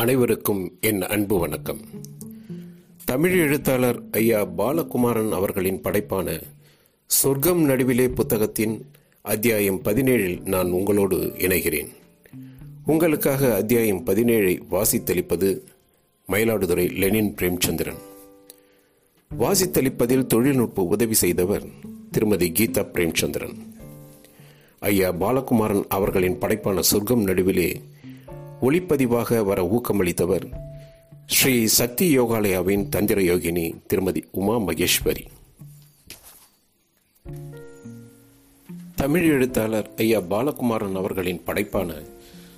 அனைவருக்கும் என் அன்பு வணக்கம். தமிழ் எழுத்தாளர் ஐயா பாலகுமாரன் அவர்களின் படைப்பான சொர்க்கம் நடுவிலே புத்தகத்தின் அத்தியாயம் பதினேழில் நான் உங்களோடு இணைகிறேன். உங்களுக்காக அத்தியாயம் பதினேழை வாசித்தளிப்பது மயிலாடுதுறை லெனின் பிரேம்சந்திரன். வாசித்தளிப்பதில் தொழில்நுட்ப உதவி செய்தவர் திருமதி கீதா பிரேம்சந்திரன். ஐயா பாலகுமாரன் அவர்களின் படைப்பான சொர்க்கம் நடுவிலே ஒளிப்பதிவாக வர ஊக்கமளித்தவர் ஸ்ரீ சக்தி யோகாலயாவின் தந்திர யோகினி திருமதி உமா மகேஸ்வரி. தமிழ் எழுத்தாளர் ஐயா பாலகுமாரன் அவர்களின் படைப்பான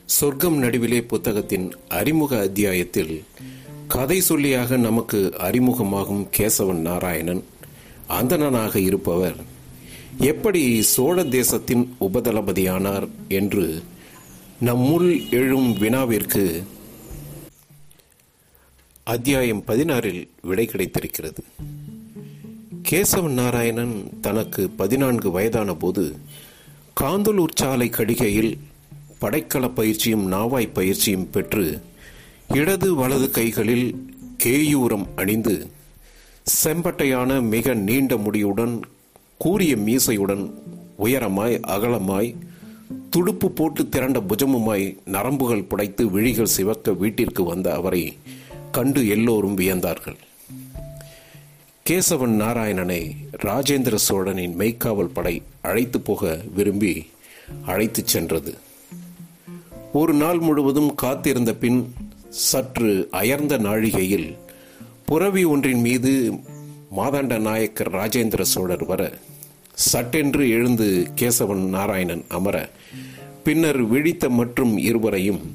சொர்க்கம் நடுவிலே புத்தகத்தின் அறிமுக அத்தியாயத்தில் கதை சொல்லியாக நமக்கு அறிமுகமாகும் கேசவன் நாராயணன் அந்தணனாக இருப்பவர் எப்படி சோழ தேசத்தின் உபதளபதியானார் என்று நம்முள் எழும் வினாவிற்கு அத்தியாயம் பதினாறில் விடை கிடைத்திருக்கிறது. கேசவன் நாராயணன் தனக்கு பதினான்கு வயதான போது காந்தலூர் சாலை கடிகையில் படைக்கல பயிற்சியும் நாவாய் பயிற்சியும் பெற்று இடது வலது கைகளில் கேயூரம் அணிந்து செம்பட்டையான மிக நீண்ட முடியுடன் கூரிய மீசையுடன் உயரமாய் அகலமாய் துடுப்பு போட்டு திரண்ட புஜமுமாய் நரம்புகள் புடைத்து விழிகள் சிவக்க வீட்டிற்கு வந்த அவரை கண்டு எல்லோரும் வியந்தார்கள். கேசவன் நாராயணனை ராஜேந்திர சோழனின் மெய்க்காவல் படை அழைத்து போக விரும்பி அழைத்துச் சென்றது. ஒரு நாள் முழுவதும் காத்திருந்த பின் சற்று அயர்ந்த நாழிகையில் புறவி ஒன்றின் மீது மாதாண்ட நாயக்கர் ராஜேந்திர சோழர் வர சட்டென்று எழுந்து கேசவன் நாராயணன் அமர பின்னர் விழித்த மற்றும் இருவரையும்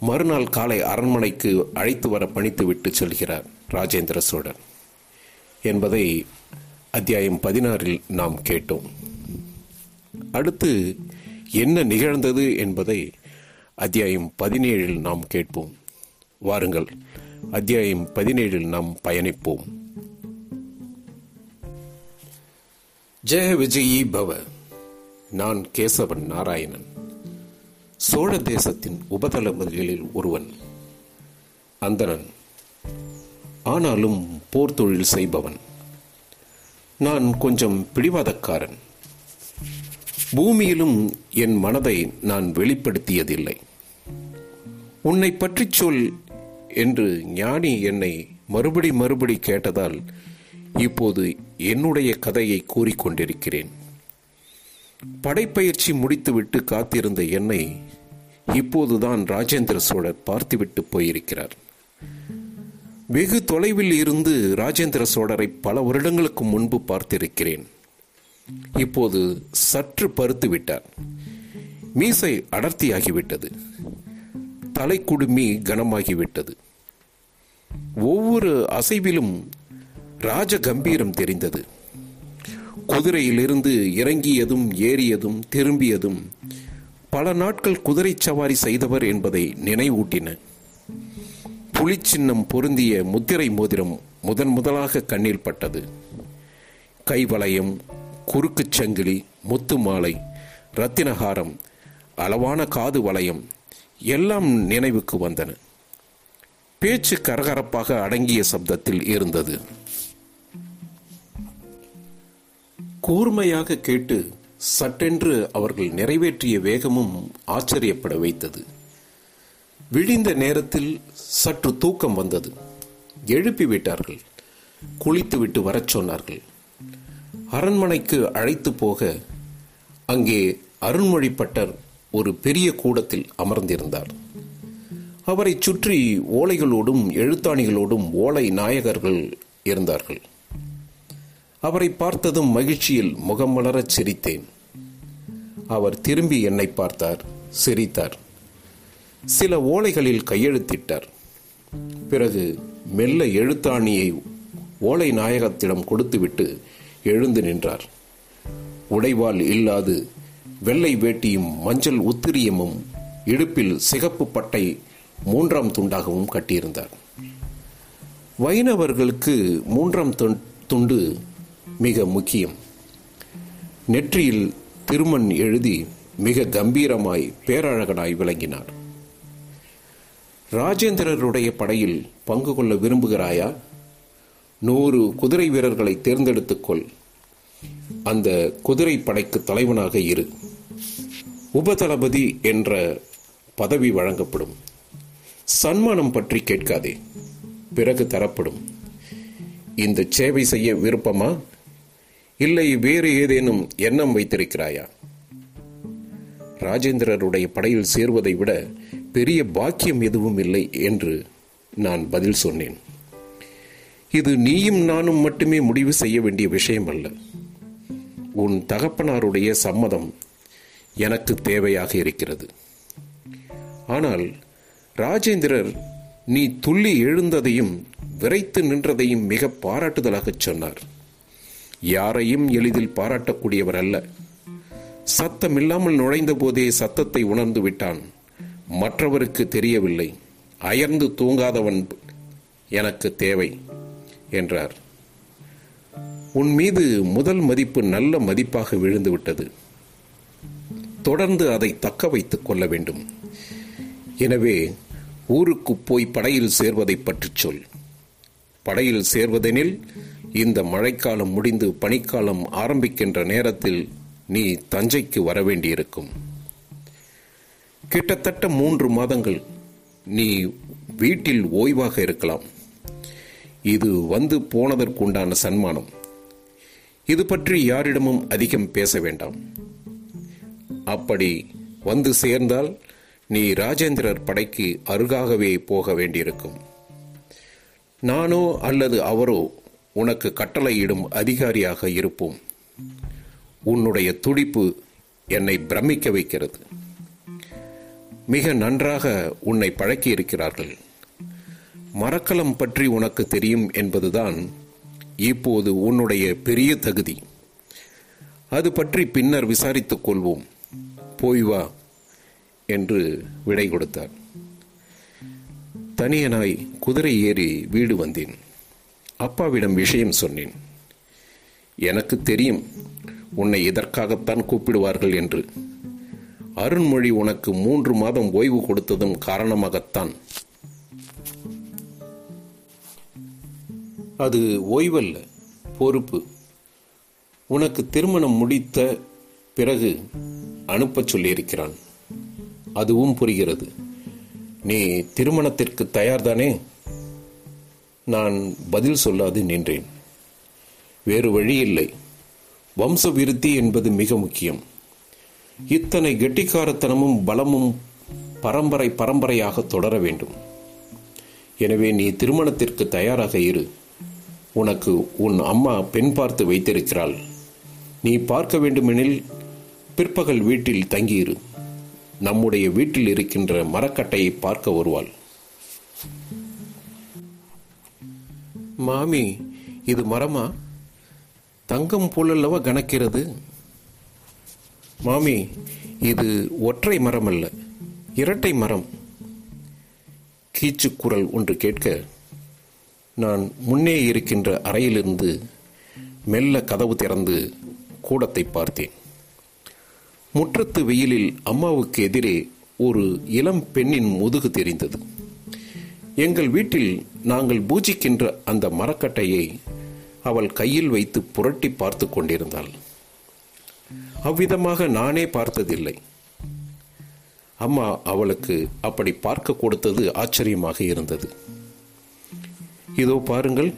மறுநாள் காலை அரண்மனைக்கு அழைத்து வர பணித்துவிட்டு செல்கிறார் ராஜேந்திர சோழன். என்பதை அத்தியாயம் பதினாறில் நாம் கேட்டோம். அடுத்து என்ன நிகழ்ந்தது என்பதை அத்தியாயம் பதினேழில் நாம் கேட்போம். வாருங்கள் அத்தியாயம் பதினேழில் நாம் பயணிப்போம். ஜெய விஜயி பவ. நான் கேசவன் நாராயணன். சோழ தேசத்தின் உபதளபதிகளில் ஒருவன். அந்தரன். ஆனாலும் போர் தொழில் செய்பவன். நான் கொஞ்சம் பிடிவாதக்காரன். பூமியிலும் என் மனதை நான் வெளிப்படுத்தியதில்லை. உன்னை பற்றி சொல் என்று ஞானி என்னை மறுபடி மறுபடி கேட்டதால் இப்போது என்னுடைய கதையை கூறிக்கொண்டிருக்கிறேன். படைப்பயிற்சி முடித்துவிட்டு காத்திருந்த என்னை இப்போதுதான் ராஜேந்திர சோழர் பார்த்துவிட்டு போயிருக்கிறார். வெகு தொலைவில் இருந்து ராஜேந்திர சோழரை பல வருடங்களுக்கு முன்பு பார்த்திருக்கிறேன். இப்போது சற்று பருத்து விட்டார் மீசை அடர்த்தியாகிவிட்டது. தலைக்குடுமி கனமாகிவிட்டது. ஒவ்வொரு அசைவிலும் ராஜ கம்பீரம் தெரிந்தது. குதிரையிலிருந்து இறங்கியதும் ஏறியதும் திரும்பியதும் பல நாட்கள் குதிரை சவாரி செய்தவர் என்பதை நினைவூட்டின. புலிச்சின்னம் பொருந்திய முத்திரை மோதிரம் முதன் முதலாக கண்ணில் பட்டது. கைவளையம் குறுக்குச் சங்கிலி முத்து மாலை ரத்தினஹாரம் அளவான காது வளையம் எல்லாம் நினைவுக்கு வந்தன. பேச்சு கரகரப்பாக அடங்கிய சப்தத்தில் இருந்தது. கூர்மையாக கேட்டு சட்டென்று அவர்கள் நிறைவேற்றிய வேகமும் ஆச்சரியப்பட வைத்தது. விழிந்த நேரத்தில் சற்று தூக்கம் வந்தது. எழுப்பி விட்டார்கள். குளித்துவிட்டு வரச் சொன்னார்கள். அரண்மனைக்கு அழைத்து போக அங்கே அருண்மொழிப்பட்டர் ஒரு பெரிய கூடத்தில் அமர்ந்திருந்தார். அவரை சுற்றி ஓலைகளோடும் எழுத்தாணிகளோடும் ஓலை நாயகர்கள் இருந்தார்கள். அவரை பார்த்ததும் மகிழ்ச்சியில் முகம் மலரச் சிரித்தேன். அவர் திரும்பி என்னை பார்த்தார் சிரித்தார். சில ஓலைகளில் கையெழுத்திட்டார். பிறகு மெல்ல எழுத்தாணியை ஓலை நாயகத்திடம் கொடுத்துவிட்டு எழுந்து நின்றார். உடைவால் இல்லாது வெள்ளை வேட்டியும் மஞ்சள் உத்திரியமும் இடுப்பில் சிகப்பு பட்டை மூன்றாம் துண்டாகவும் கட்டியிருந்தார். வைணவர்களுக்கு மூன்றாம் துண்டு மிக முக்கியம். நெற்றியில் திருமண் எழுதி மிக கம்பீரமாய் பேரழகனாய் விளங்கினார். ராஜேந்திரருடைய படையில் பங்கு கொள்ள விரும்புகிறாயா? நூறு குதிரை வீரர்களை தேர்ந்தெடுத்துக்கொள் அந்த குதிரை படைக்கு தலைவனாக இரு. உபதளபதி என்ற பதவி வழங்கப்படும். சன்மானம் பற்றி கேட்காதே. பிறகு தரப்படும். இந்த சேவை செய்ய விருப்பமா? இல்லை வேறு ஏதேனும் எண்ணம் வைத்திருக்கிறாயா? ராஜேந்திரருடைய படையில் சேர்வதை விட பெரிய பாக்கியம் எதுவும் இல்லை என்று நான் பதில் சொன்னேன். இது நீயும் நானும் மட்டுமே முடிவு செய்ய வேண்டிய விஷயம் அல்ல. உன் தகப்பனாருடைய சம்மதம் எனக்கு தேவையாக இருக்கிறது. ஆனால் ராஜேந்திரர் நீ துள்ளி எழுந்ததையும் விரைத்து நின்றதையும் மிக பாராட்டுதலாகச் சொன்னார். யாரையும் எளிதில் பாராட்டக்கூடியவர் அல்ல சத்தமில்லாமல் நுழைந்த போதே சத்தத்தை உணர்ந்து விட்டான். மற்றவருக்கு தெரியவில்லை. அயர்ந்து தூங்காதவன் எனக்கு தேவை என்றார். உன் மீது முதல் மதிப்பு நல்ல மதிப்பாக விழுந்துவிட்டது தொடர்ந்து அதை தக்க வைத்துக் கொள்ள வேண்டும். எனவே ஊருக்கு போய் படையில் சேர்வதை பற்றி சொல். படையில் சேர்வதெனில் இந்த மழைக்காலம் முடிந்து பனிக்காலம் ஆரம்பிக்கின்ற நேரத்தில் நீ தஞ்சைக்கு வரவேண்டியிருக்கும் கிட்டத்தட்ட மூன்று மாதங்கள் நீ வீட்டில் ஓய்வாக இருக்கலாம். இது வந்து போனதற்குண்டான சன்மானம். இது பற்றி யாரிடமும் அதிகம் பேச வேண்டாம். அப்படி வந்து சேர்ந்தால் நீ ராஜேந்திரர் படைக்கு அருகாகவே போக வேண்டியிருக்கும். நானோ அல்லது அவரோ உனக்கு கட்டளையிடும் அதிகாரியாக இருப்போம். உன்னுடைய துடிப்பு என்னை பிரமிக்க வைக்கிறது. மிக நன்றாக உன்னை பழக்கி இருக்கிறார்கள் மரக்கலம் பற்றி உனக்கு தெரியும் என்பதுதான் இப்போது உன்னுடைய பெரிய தகுதி. அது பற்றி பின்னர் விசாரித்துக் கொள்வோம். போய் வா என்று விடை கொடுத்தார். தனியனாய் குதிரை ஏறி வீடு வந்தேன். அப்பாவிடம் விஷயம் சொன்னேன். எனக்கு தெரியும் உன்னை இதற்காகத்தான் கூப்பிடுவார்கள் என்று. அருண்மொழி உனக்கு மூன்று மாதம் ஓய்வு கொடுத்ததும் காரணமாகத்தான். அது ஓய்வல்ல பொறுப்பு. உனக்கு திருமணம் முடித்த பிறகு அனுப்பச் சொல்லியிருக்கிறான். அதுவும் புரிகிறது. நீ திருமணத்திற்கு தயார்தானே? நான் பதில் சொல்லாது நின்றேன். வேறு வழி இல்லை. வம்ச விருத்தி என்பது மிக முக்கியம். இத்தனை கெட்டிக்காரத்தனமும் பலமும் பரம்பரை பரம்பரையாக தொடர வேண்டும். எனவே நீ திருமணத்திற்கு தயாராக இரு. உனக்கு உன் அம்மா பெண் பார்த்து வைத்திருக்கிறாள். நீ பார்க்க வேண்டுமெனில் பிற்பகல் வீட்டில் தங்கியிரு. நம்முடைய வீட்டில் இருக்கின்ற மரக்கட்டையை பார்க்க வருவாள். மாமி இது மரமா? தங்கம் போலல்லவா கணக்கிறது? மாமி இது ஒற்றை மரம் அல்ல இரட்டை மரம். கீச்சுக்குரல் ஒன்று கேட்க நான் முன்னே இருக்கின்ற அறையிலிருந்து மெல்ல கதவு திறந்து கூடத்தை பார்த்தேன். முற்றத்து வெயிலில் அம்மாவுக்கு எதிரே ஒரு இளம் பெண்ணின் முதுகு தெரிந்தது. எங்கள் வீட்டில் நாங்கள் பூஜிக்கின்ற அந்த மரக்கட்டையை அவள் கையில் வைத்து புரட்டி பார்த்து கொண்டிருந்தாள். அவ்விதமாக நானே பார்த்ததில்லை. அம்மா அவளுக்கு அப்படி பார்க்க கொடுத்தது ஆச்சரியமாக இருந்தது. இதோ பாருங்கள்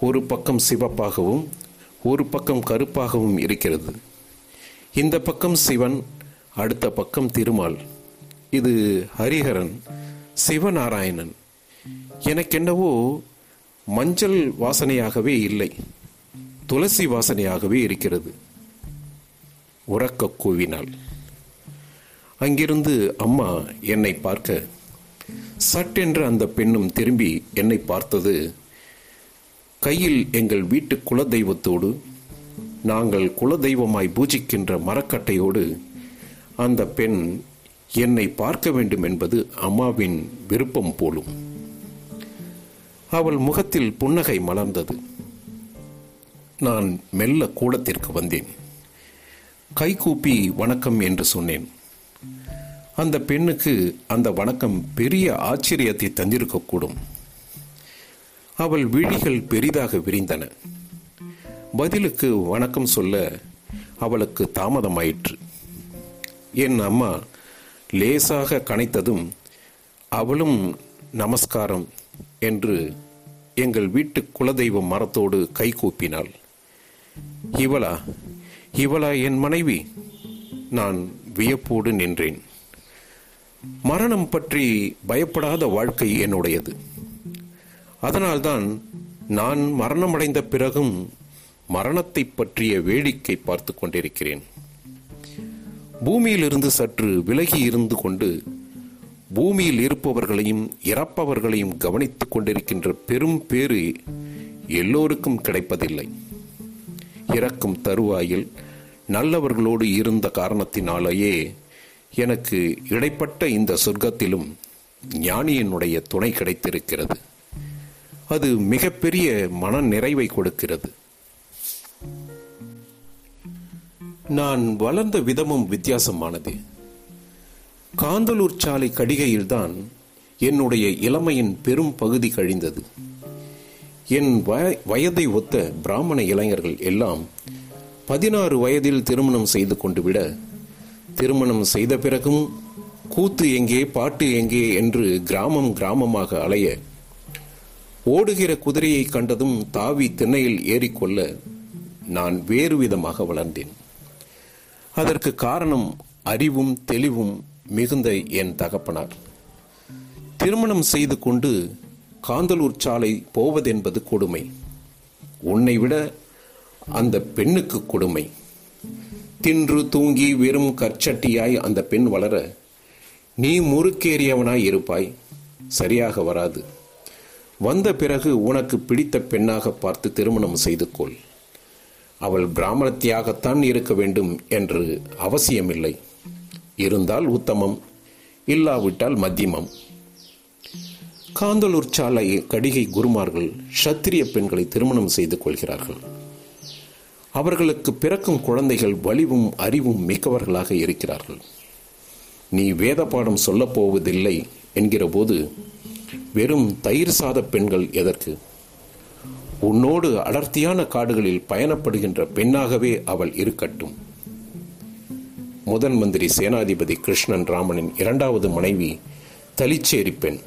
ஒரு பக்கம் சிவப்பாகவும் ஒரு பக்கம் கருப்பாகவும் இருக்கிறது. இந்த பக்கம் சிவன் அடுத்த பக்கம் திருமால். இது ஹரிஹரன் சிவநாராயணன். எனக்கென்னவோ மஞ்சள் வாசனையாகவே இல்லை. துளசி வாசனையாகவே இருக்கிறது. உறக்க கூவினாள். அங்கிருந்து அம்மா என்னை பார்க்க சட்டென்று அந்த பெண்ணும் திரும்பி என்னை பார்த்தது கையில் எங்கள் வீட்டு குலதெய்வத்தோடு நாங்கள் குலதெய்வமாய் பூஜிக்கின்ற மரக்கட்டையோடு அந்த பெண் என்னை பார்க்க வேண்டும் என்பது அம்மாவின் விருப்பம் போலும். அவள் முகத்தில் புன்னகை மலர்ந்தது. நான் மெல்ல கூடத்திற்கு வந்தேன். கைகூப்பி வணக்கம் என்று சொன்னேன். அந்த பெண்ணுக்கு அந்த வணக்கம் பெரிய ஆச்சரியத்தை தந்திருக்கக்கூடும். அவள் விழிகள் பெரிதாக விரிந்தன. பதிலுக்கு வணக்கம் சொல்ல அவளுக்கு தாமதமாயிற்று. என் அம்மா லேசாக கனைத்ததும் அவளும் நமஸ்காரம் என்று எங்கள் வீட்டு குலதெய்வ மரத்தோடு கைகூப்பினாள் இவளா இவளா என் மனைவி. நான் வியப்போடு நின்றேன். மரணம் பற்றி பயப்படாத வாழ்க்கை என்னுடையது. அதனால்தான் நான் மரணமடைந்த பிறகும் மரணத்தை பற்றிய வேடிக்கை பார்த்து கொண்டிருக்கிறேன். பூமியிலிருந்து சற்று விலகி இருந்து கொண்டு பூமியில் இருப்பவர்களையும் இறப்பவர்களையும் கவனித்துக் கொண்டிருக்கின்ற பெரும் பேறு எல்லோருக்கும் கிடைப்பதில்லை. இறக்கும் தருவாயில் நல்லவர்களோடு இருந்த காரணத்தினாலேயே எனக்கு இடைப்பட்ட இந்த சொர்க்கத்திலும் ஞானியனுடைய துணை கிடைத்திருக்கிறது. அது மிகப்பெரிய மன நிறைவை கொடுக்கிறது. நான் வளர்ந்த விதமும் வித்தியாசமானது. காந்தலூர் சாலை கடிகையில்தான் என்னுடைய இளமையின் பெரும் பகுதி கழிந்தது. என் வய- வயதை ஒத்த பிராமண இளைஞர்கள் எல்லாம் பதினாறு வயதில் திருமணம் செய்து கொண்டு விட திருமணம் செய்த பிறகும் கூத்து எங்கே பாட்டு எங்கே என்று கிராமம் கிராமமாக அலைய ஓடுகிற குதிரையை கண்டதும் தாவி திண்ணையில் ஏறிக்கொள்ள நான் வேறு விதமாக வளர்ந்தேன். அதற்கு காரணம் அறிவும் தெளிவும் மிகுந்த என் தகப்பனார். திருமணம் செய்து கொண்டு காந்தலூர் சாலை போவதென்பது கொடுமை. உன்னை விட அந்த பெண்ணுக்கு கொடுமை. தின்று தூங்கி வெறும் கற்சட்டியாய் அந்த பெண் வளர நீ முறுக்கேறியவனாய் இருப்பாய். சரியாக வராது. வந்த பிறகு உனக்கு பிடித்த பெண்ணாக பார்த்து திருமணம் செய்து கொள். அவள் பிராமணத்தியாகத்தான் இருக்க வேண்டும் என்று அவசியமில்லை. இருந்தால் உத்தமம் இல்லாவிட்டால் மத்தியமம். காந்தலூர் சாலை கடிகை குருமார்கள் சத்திரிய பெண்களை திருமணம் செய்து கொள்கிறார்கள். அவர்களுக்கு பிறக்கும் குழந்தைகள் வலிவும் அறிவும் மிக்கவர்களாக இருக்கிறார்கள். நீ வேத பாடம் சொல்லப் போவதில்லை என்கிற போது வெறும் தயிர் சாத பெண்கள் எதற்கு? உன்னோடு அடர்த்தியான காடுகளில் பயணப்படுகின்ற பெண்ணாகவே அவள் இருக்கட்டும். முதன் மந்திரி சேனாதிபதி கிருஷ்ணன் ராமனின் இரண்டாவது மனைவி தலிச்சேரி பெண்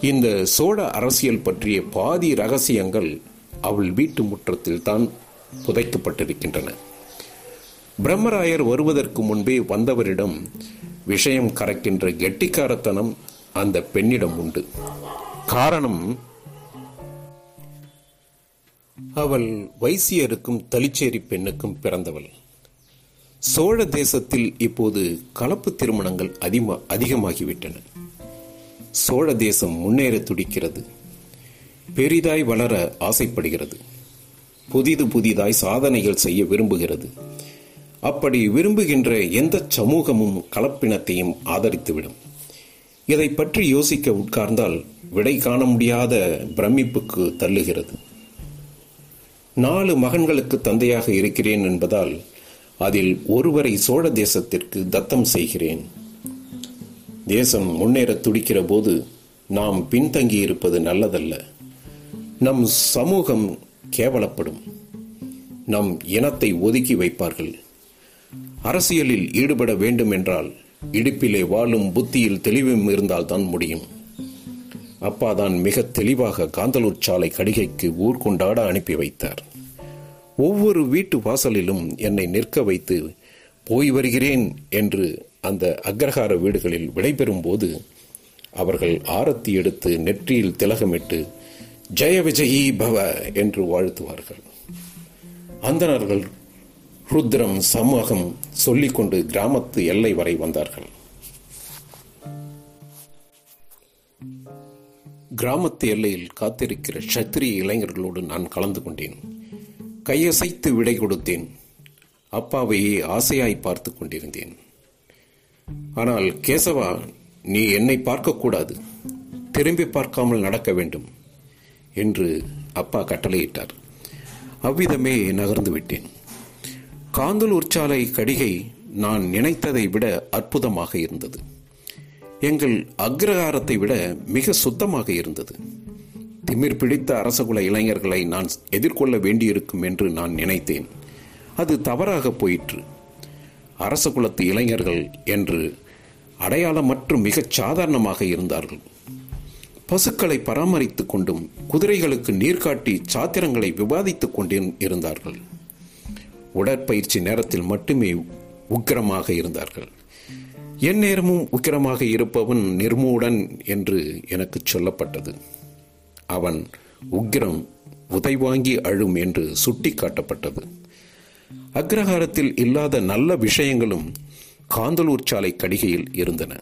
இந்த சோழ அரசியல் பற்றிய பாதி ரகசியங்கள் அவள் வீட்டு முற்றத்தில் தான் புதைக்கப்பட்டிருக்கின்றன. பிரம்மராயர் வருவதற்கு முன்பே வந்தவரிடம் விஷயம் கறக்கின்ற கெட்டிக்காரத்தனம் அந்த பெண்ணிடம் உண்டு. காரணம் அவள் வைசியருக்கும் தலிச்சேரி பெண்ணுக்கும் பிறந்தவள். சோழ தேசத்தில் இப்போது கலப்பு திருமணங்கள் அதிகமாக அதிகமாகிவிட்டன. சோழ தேசம் முன்னேற துடிக்கிறது. பெரிதாய் வளர ஆசைப்படுகிறது. புதிது புதிதாய் சாதனைகள் செய்ய விரும்புகிறது. அப்படி விரும்புகின்ற எந்த சமூகமும் கலப்பினத்தையும் ஆதரித்துவிடும். இதை பற்றி யோசிக்க உட்கார்ந்தால் விடை காண முடியாத பிரமிப்புக்கு தள்ளுகிறது. நாலு மகன்களுக்கு தந்தையாக இருக்கிறேன் என்பதால் அதில் ஒருவரை சோழ தேசத்திற்கு தத்தம் செய்கிறேன். தேசம் முன்னேற துடிக்கிற போது நாம் பின்தங்கி இருப்பது நல்லதல்ல. நம் சமூகம் கேவலப்படும். நம் இனத்தை ஒதுக்கி வைப்பார்கள். அரசியலில் ஈடுபட வேண்டும் என்றால் இடுப்பிலே வாழும் புத்தியில் தெளிவும் இருந்தால்தான் முடியும். அப்பா தான் மிக தெளிவாக காந்தலூர் சாலை கடிகைக்கு ஊர் கொண்டாட அனுப்பி வைத்தார். ஒவ்வொரு வீட்டு வாசலிலும் என்னை நிற்க வைத்து போய் வருகிறேன் என்று அந்த அக்ரஹார வீடுகளில் விடைபெறும் போது அவர்கள் ஆரத்தி எடுத்து நெற்றியில் திலகமிட்டு ஜெய விஜயி பவ என்று வாழ்த்துவார்கள். அந்தனர்கள் ருத்ரம் சமூகம் சொல்லிக்கொண்டு கிராமத்து எல்லை வரை வந்தார்கள். கிராமத்து எல்லையில் காத்திருக்கிற சத்திரிய இளைஞர்களோடு நான் கலந்து கொண்டேன். கையசைத்து விடை கொடுத்தேன். அப்பாவையே ஆசையாய் பார்த்து கொண்டிருந்தேன். ஆனால் கேசவா நீ என்னை பார்க்கக்கூடாது. திரும்பி பார்க்காமல் நடக்க வேண்டும் என்று அப்பா கட்டளையிட்டார். அவ்விதமே நகர்ந்து விட்டேன். காந்தலூர் சாலை கடிகை நான் நினைத்ததை விட அற்புதமாக இருந்தது. எங்கள் அக்ரஹாரத்தை விட மிக சுத்தமாக இருந்தது. திமிர் பிடித்த அரசகுல இளைஞர்களை நான் எதிர்கொள்ள வேண்டியிருக்கும் என்று நான் நினைத்தேன். அது தவறாக போயிற்று. அரசகுலத்து இளைஞர்கள் என்று அடையாளம் மற்றும் மிகச் சாதாரணமாக இருந்தார்கள். பசுக்களை பராமரித்துக் கொண்டும் குதிரைகளுக்கு நீர் காட்டி சாத்திரங்களை விவாதித்துக் கொண்டும் இருந்தார்கள். உடற்பயிற்சி நேரத்தில் மட்டுமே உக்கிரமாக இருந்தார்கள். என் நேரமும் உக்கிரமாக இருப்பவன் நிர்மூடன் என்று எனக்கு சொல்லப்பட்டது. அவன் உக்கிரம் உதைவாங்கி அழும் என்று சுட்டி காட்டப்பட்டது அக்ரஹாரத்தில் இல்லாத நல்ல விஷயங்களும் காந்தலூர் சாலை கடிகையில் இருந்தன.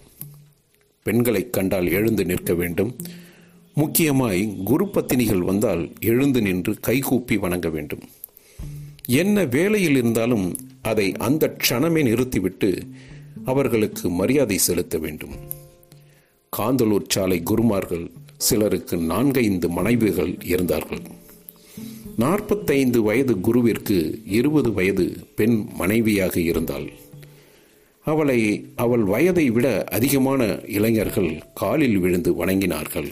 பெண்களை கண்டால் எழுந்து நிற்க வேண்டும். முக்கியமாய் குரு பத்தினிகள் வந்தால் எழுந்து நின்று கைகூப்பி வணங்க வேண்டும். என்ன வேலையில் இருந்தாலும் அதை அந்த க்ஷணமே நிறுத்திவிட்டு அவர்களுக்கு மரியாதை செலுத்த வேண்டும். காந்தலூர் சாலை குருமார்கள் சிலருக்கு நான்கைந்து மனைவிகள் இருந்தார்கள். நாற்பத்தைந்து வயது குருவிற்கு இருபது வயது பெண் மனைவியாக இருந்தாள். அவளை அவள் வயதை விட அதிகமான இளைஞர்கள் காலில் விழுந்து வணங்கினார்கள்.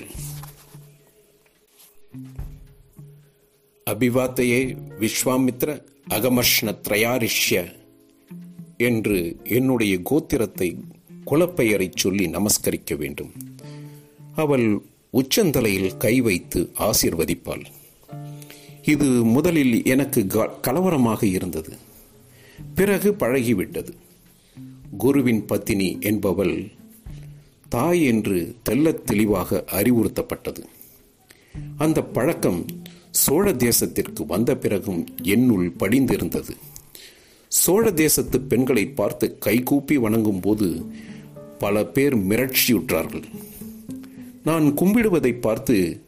அபிவாத்தையே விஸ்வாமித்ர அகமர்ஷ்ண திரயாரிஷ்ய என்று என்னுடைய கோத்திரத்தை குலப்பெயரை சொல்லி நமஸ்கரிக்க வேண்டும். அவள் உச்சந்தலையில் கை வைத்து ஆசிர்வதிப்பாள். இது முதலில் எனக்கு கலவரமாக இருந்தது. பிறகு பழகிவிட்டது. குருவின் பத்தினி என்பவள் தாய் என்று தெள்ளத் தெளிவாக அறிவுறுத்தப்பட்டது. அந்த பழக்கம் சோழ தேசத்திற்கு வந்த பிறகும் என்னுள் படிந்திருந்தது. சோழ தேசத்து பெண்களை பார்த்து கைகூப்பி வணங்கும் போது பல பேர் மிரட்சியுற்றார்கள். நான் கும்பிடுவதை பார்த்து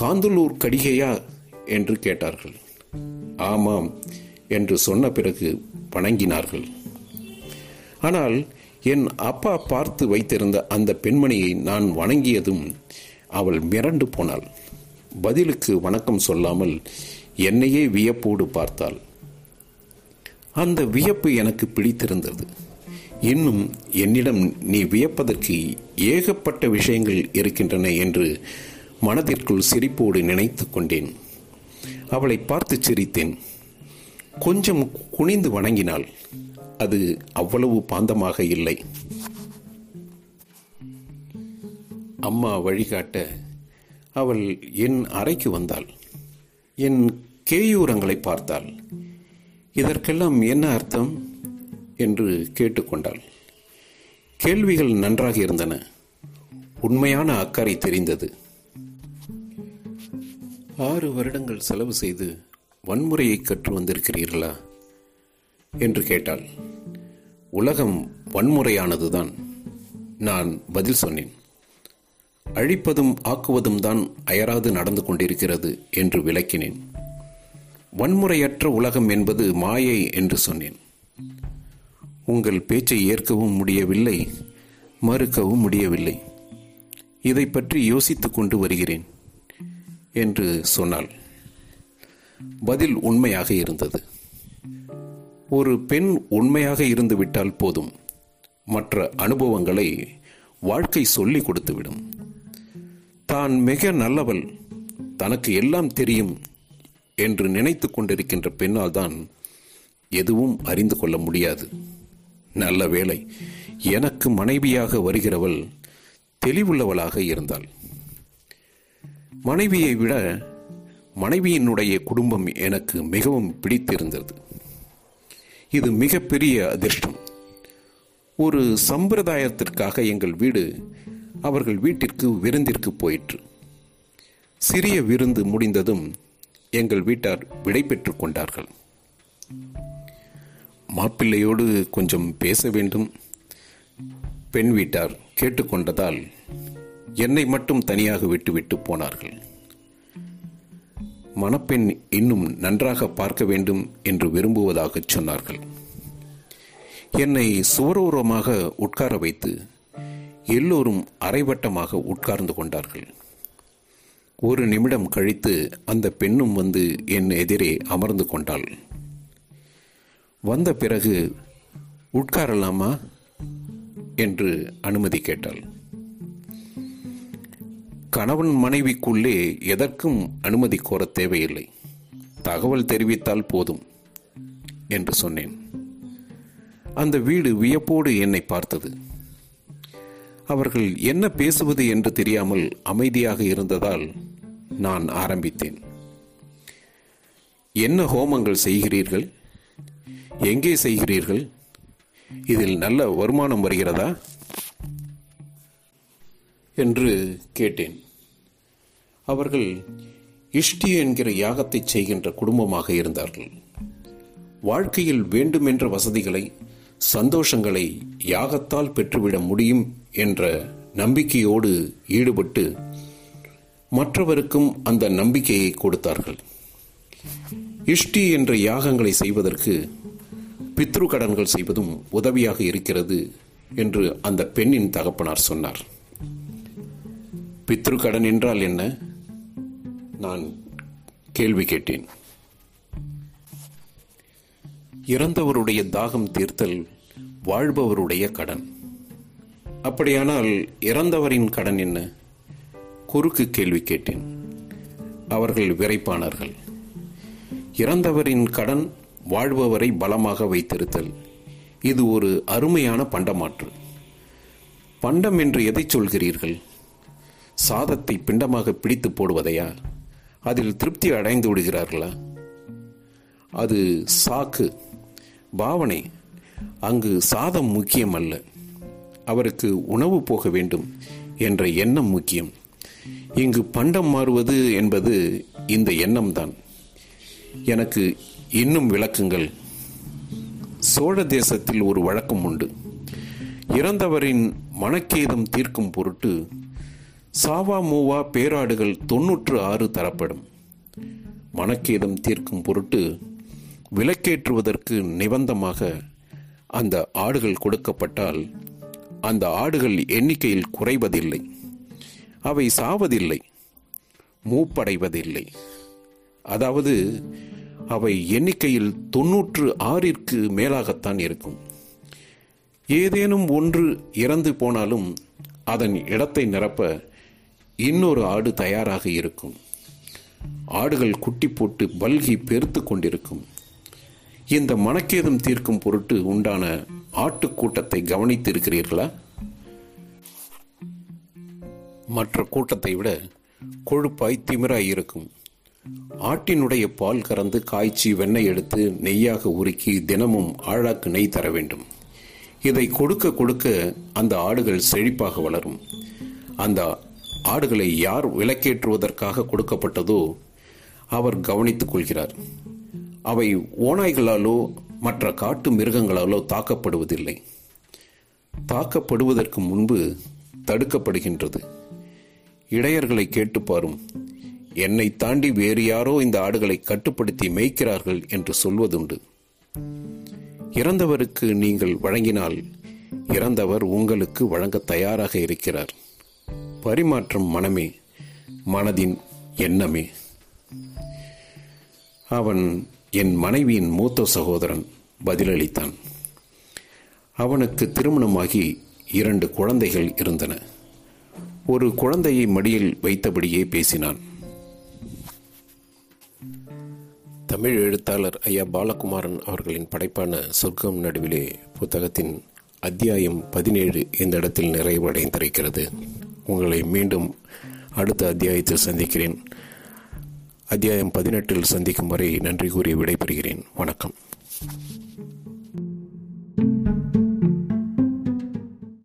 காந்தலூர் கடிகையா? என்று கேட்டார்கள். ஆமாம் என்று சொன்ன பிறகு வணங்கினார்கள். ஆனால் என் அப்பா பார்த்து வைத்திருந்த அந்த பெண்மணியை நான் வணங்கியதும் அவள் மிரண்டு போனாள். பதிலுக்கு வணக்கம் சொல்லாமல் என்னையே வியப்போடு பார்த்தாள். அந்த வியப்பு எனக்கு பிடித்திருந்தது. இன்னும் என்னிடம் நீ வியப்பதற்கு ஏகப்பட்ட விஷயங்கள் இருக்கின்றன என்று மனதிற்குள் சிரிப்போடு நினைத்து கொண்டேன். அவளை பார்த்து சிரித்தேன். கொஞ்சம் குனிந்து வணங்கினாள் அது அவ்வளவு பாந்தமாக இல்லை. அம்மா வழிகாட்ட அவள் என் அறைக்கு வந்தாள். என் கேயூரங்களை பார்த்தாள். இதற்கெல்லாம் என்ன அர்த்தம்? என்று கேட்டுக்கொண்டாள். கேள்விகள் நன்றாக இருந்தன. உண்மையான அக்கறை தெரிந்தது. ஆறு வருடங்கள் செலவு செய்து வன்முறையை கற்று வந்திருக்கிறீர்களா? என்று கேட்டாள். உலகம் வன்முறையானதுதான். நான் பதில் சொன்னேன். அழிப்பதும் ஆக்குவதும் தான் அயராது நடந்து கொண்டிருக்கிறது என்று விளக்கினேன். வன்முறையற்ற உலகம் என்பது மாயை என்று சொன்னேன். உங்கள் பேச்சை ஏற்கவும் முடியவில்லை மறுக்கவும் முடியவில்லை. இதை பற்றி யோசித்து கொண்டு வருகிறேன் என்று சொன்னாள். பதில் உண்மையாக இருந்தது. ஒரு பெண் உண்மையாக இருந்துவிட்டால் போதும். மற்ற அனுபவங்களை வாழ்க்கை சொல்லிக் கொடுத்துவிடும். தான் மிக நல்லவள் தனக்கு எல்லாம் தெரியும் என்று நினைத்து கொண்டிருக்கின்ற பெண்ணால் தான் எதுவும் அறிந்து கொள்ள முடியாது. நல்ல வேளை எனக்கு மனைவியாக வருகிறவள் தெளிவுள்ளவளாக இருந்தாள். மனைவியை விட மனைவியினுடைய குடும்பம் எனக்கு மிகவும் பிடித்திருந்தது. இது மிகப்பெரிய அதிர்ஷ்டம். ஒரு சம்பிரதாயத்திற்காக எங்கள் வீடு அவர்கள் வீட்டிற்கு விருந்திற்கு போயிற்று. சிறிய விருந்து முடிந்ததும் எங்கள் வீட்டார் விடை பெற்றுக் கொண்டார்கள். மாப்பிள்ளையோடு கொஞ்சம் பேச வேண்டும். பெண் வீட்டார் கேட்டுக்கொண்டதால் என்னை மட்டும் தனியாக விட்டுவிட்டு போனார்கள். மணப்பெண் இன்னும் நன்றாக பார்க்க வேண்டும் என்று விரும்புவதாக சொன்னார்கள். என்னை சுவரோரமாக உட்கார வைத்து எல்லோரும் அரைவட்டமாக உட்கார்ந்து கொண்டார்கள். ஒரு நிமிடம் கழித்து அந்த பெண்ணும் வந்து என் எதிரே அமர்ந்து கொண்டாள். வந்த பிறகு உட்காரலாமா என்று அனுமதி கேட்டாள். கணவன் மனைவிக்குள்ளே எதற்கும் அனுமதி கோர தேவையில்லை. தகவல் தெரிவித்தால் போதும் என்று சொன்னேன். அந்த வீடு வியப்போடு என்னை பார்த்தது. அவர்கள் என்ன பேசுவது என்று தெரியாமல் அமைதியாக இருந்ததால் நான் ஆரம்பித்தேன். என்ன ஹோமங்கள் செய்கிறீர்கள்? எங்கே செய்கிறீர்கள்? இதில் நல்ல வருமானம் வருகிறதா? என்று கேட்டேன். அவர்கள் இஷ்டி என்கிற யாகத்தை செய்கின்ற குடும்பமாக இருந்தார்கள். வாழ்க்கையில் வேண்டுமென்ற வசதிகளை சந்தோஷங்களை யாகத்தால் பெற்றுவிட முடியும் என்ற நம்பிக்கையோடு ஈடுபட்டு மற்றவருக்கும் அந்த நம்பிக்கையை கொடுத்தார்கள். இஷ்டி என்ற யாகங்களை செய்வதற்கு பித்ரு கடன்கள் செய்வதும் உதவியாக இருக்கிறது என்று அந்த பெண்ணின் தகப்பனார் சொன்னார். பித்ரு கடன் என்றால் என்ன? நான் கேள்வி கேட்டேன். இறந்தவருடைய தாகம் தீர்த்தல் வாழ்பவருடைய கடன். அப்படியானால் இறந்தவரின் கடன் என்ன? குறுக்கு கேள்வி கேட்டேன். அவர்கள் விரைப்பானார்கள். இறந்தவரின் கடன் வாழ்பவரை பலமாக வைத்திருத்தல். இது ஒரு அருமையான பண்டமாற்று. பண்டம் என்று எதை சொல்கிறீர்கள்? சாதத்தை பிண்டமாக பிடித்து போடுவதையா? அதில் திருப்தி அடைந்து விடுகிறார்களா? அது சாக்கு. பாவனை அங்கு சாதம் முக்கியம் அல்ல. அவருக்கு உணவு போக வேண்டும் என்ற எண்ணம் முக்கியம். இங்கு பண்டம் மாறுவது என்பது இந்த எண்ணம்தான். எனக்கு இன்னும் விளக்குங்கள். சோழ தேசத்தில் ஒரு வழக்கம் உண்டு. இறந்தவரின் மனக்கேதம் தீர்க்கும் பொருட்டு சாவா மூவா பேராடுகள் தொன்னூற்று ஆறு தரப்படும். மனக்கேதம் தீர்க்கும் பொருட்டு விலக்கேற்றுவதற்கு நிபந்தமாக அந்த ஆடுகள் கொடுக்கப்பட்டால் அந்த ஆடுகள் எண்ணிக்கையில் குறைவதில்லை. அவை சாவதில்லை மூப்படைவதில்லை. அதாவது அவை எண்ணிக்கையில் தொன்னூற்று ஆறிற்கு மேலாகத்தான் இருக்கும். ஏதேனும் ஒன்று இறந்து போனாலும் அதன் இடத்தை நிரப்ப இன்னொரு ஆடு தயாராக இருக்கும். ஆடுகள் குட்டி போட்டு பல்கி பெருத்து கொண்டிருக்கும். இந்த மனக்கேதம் தீர்க்கும் பொருட்டு உண்டான ஆட்டு கூட்டத்தை கவனித்திருக்கிறீர்களா? மற்ற கூட்டத்தை விட கொழுப்பாய் திமிராய் இருக்கும். ஆட்டினுடைய பால் கறந்து காய்ச்சி வெண்ணெய் எடுத்து நெய்யாக உருக்கி தினமும் ஆழாக்கு நெய் தர வேண்டும். இதை கொடுக்க கொடுக்க அந்த ஆடுகள் செழிப்பாக வளரும். அந்த ஆடுகளை யார் விலக்கேற்றுவதற்காக கொடுக்கப்பட்டதோ அவர் கவனித்துக் கொள்கிறார். அவை ஓநாய்களாலோ மற்ற காட்டு மிருகங்களாலோ தாக்கப்படுவதில்லை. தாக்கப்படுவதற்கு முன்பு தடுக்கப்படுகின்றது. இடையர்களை கேட்டு பாரும். என்னை தாண்டி வேறு யாரோ இந்த ஆடுகளை கட்டுப்படுத்தி மேய்க்கிறார்கள் என்று சொல்வதுண்டு. இறந்தவருக்கு நீங்கள் வழங்கினால் இறந்தவர் உங்களுக்கு வழங்க தயாராக இருக்கிறார். பரிமாற்றம் மனமே மனதின் எண்ணமே. அவன் என் மனைவியின் மூத்த சகோதரன் பதிலளித்தான். அவனுக்கு திருமணமாகி இரண்டு குழந்தைகள் இருந்தன. ஒரு குழந்தையை மடியில் வைத்தபடியே பேசினான். தமிழ் எழுத்தாளர் ஐயா பாலகுமாரன் அவர்களின் படைப்பான சொர்க்கம் நடுவிலே புத்தகத்தின் அத்தியாயம் பதினேழு இந்த இடத்தில் நிறைவடைந்திருக்கிறது. உங்களை மீண்டும் அடுத்த அத்தியாயத்தில் சந்திக்கிறேன். அத்தியாயம் பதினெட்டில் சந்திக்கும் வரை நன்றி கூறி விடைபெறுகிறேன். வணக்கம்.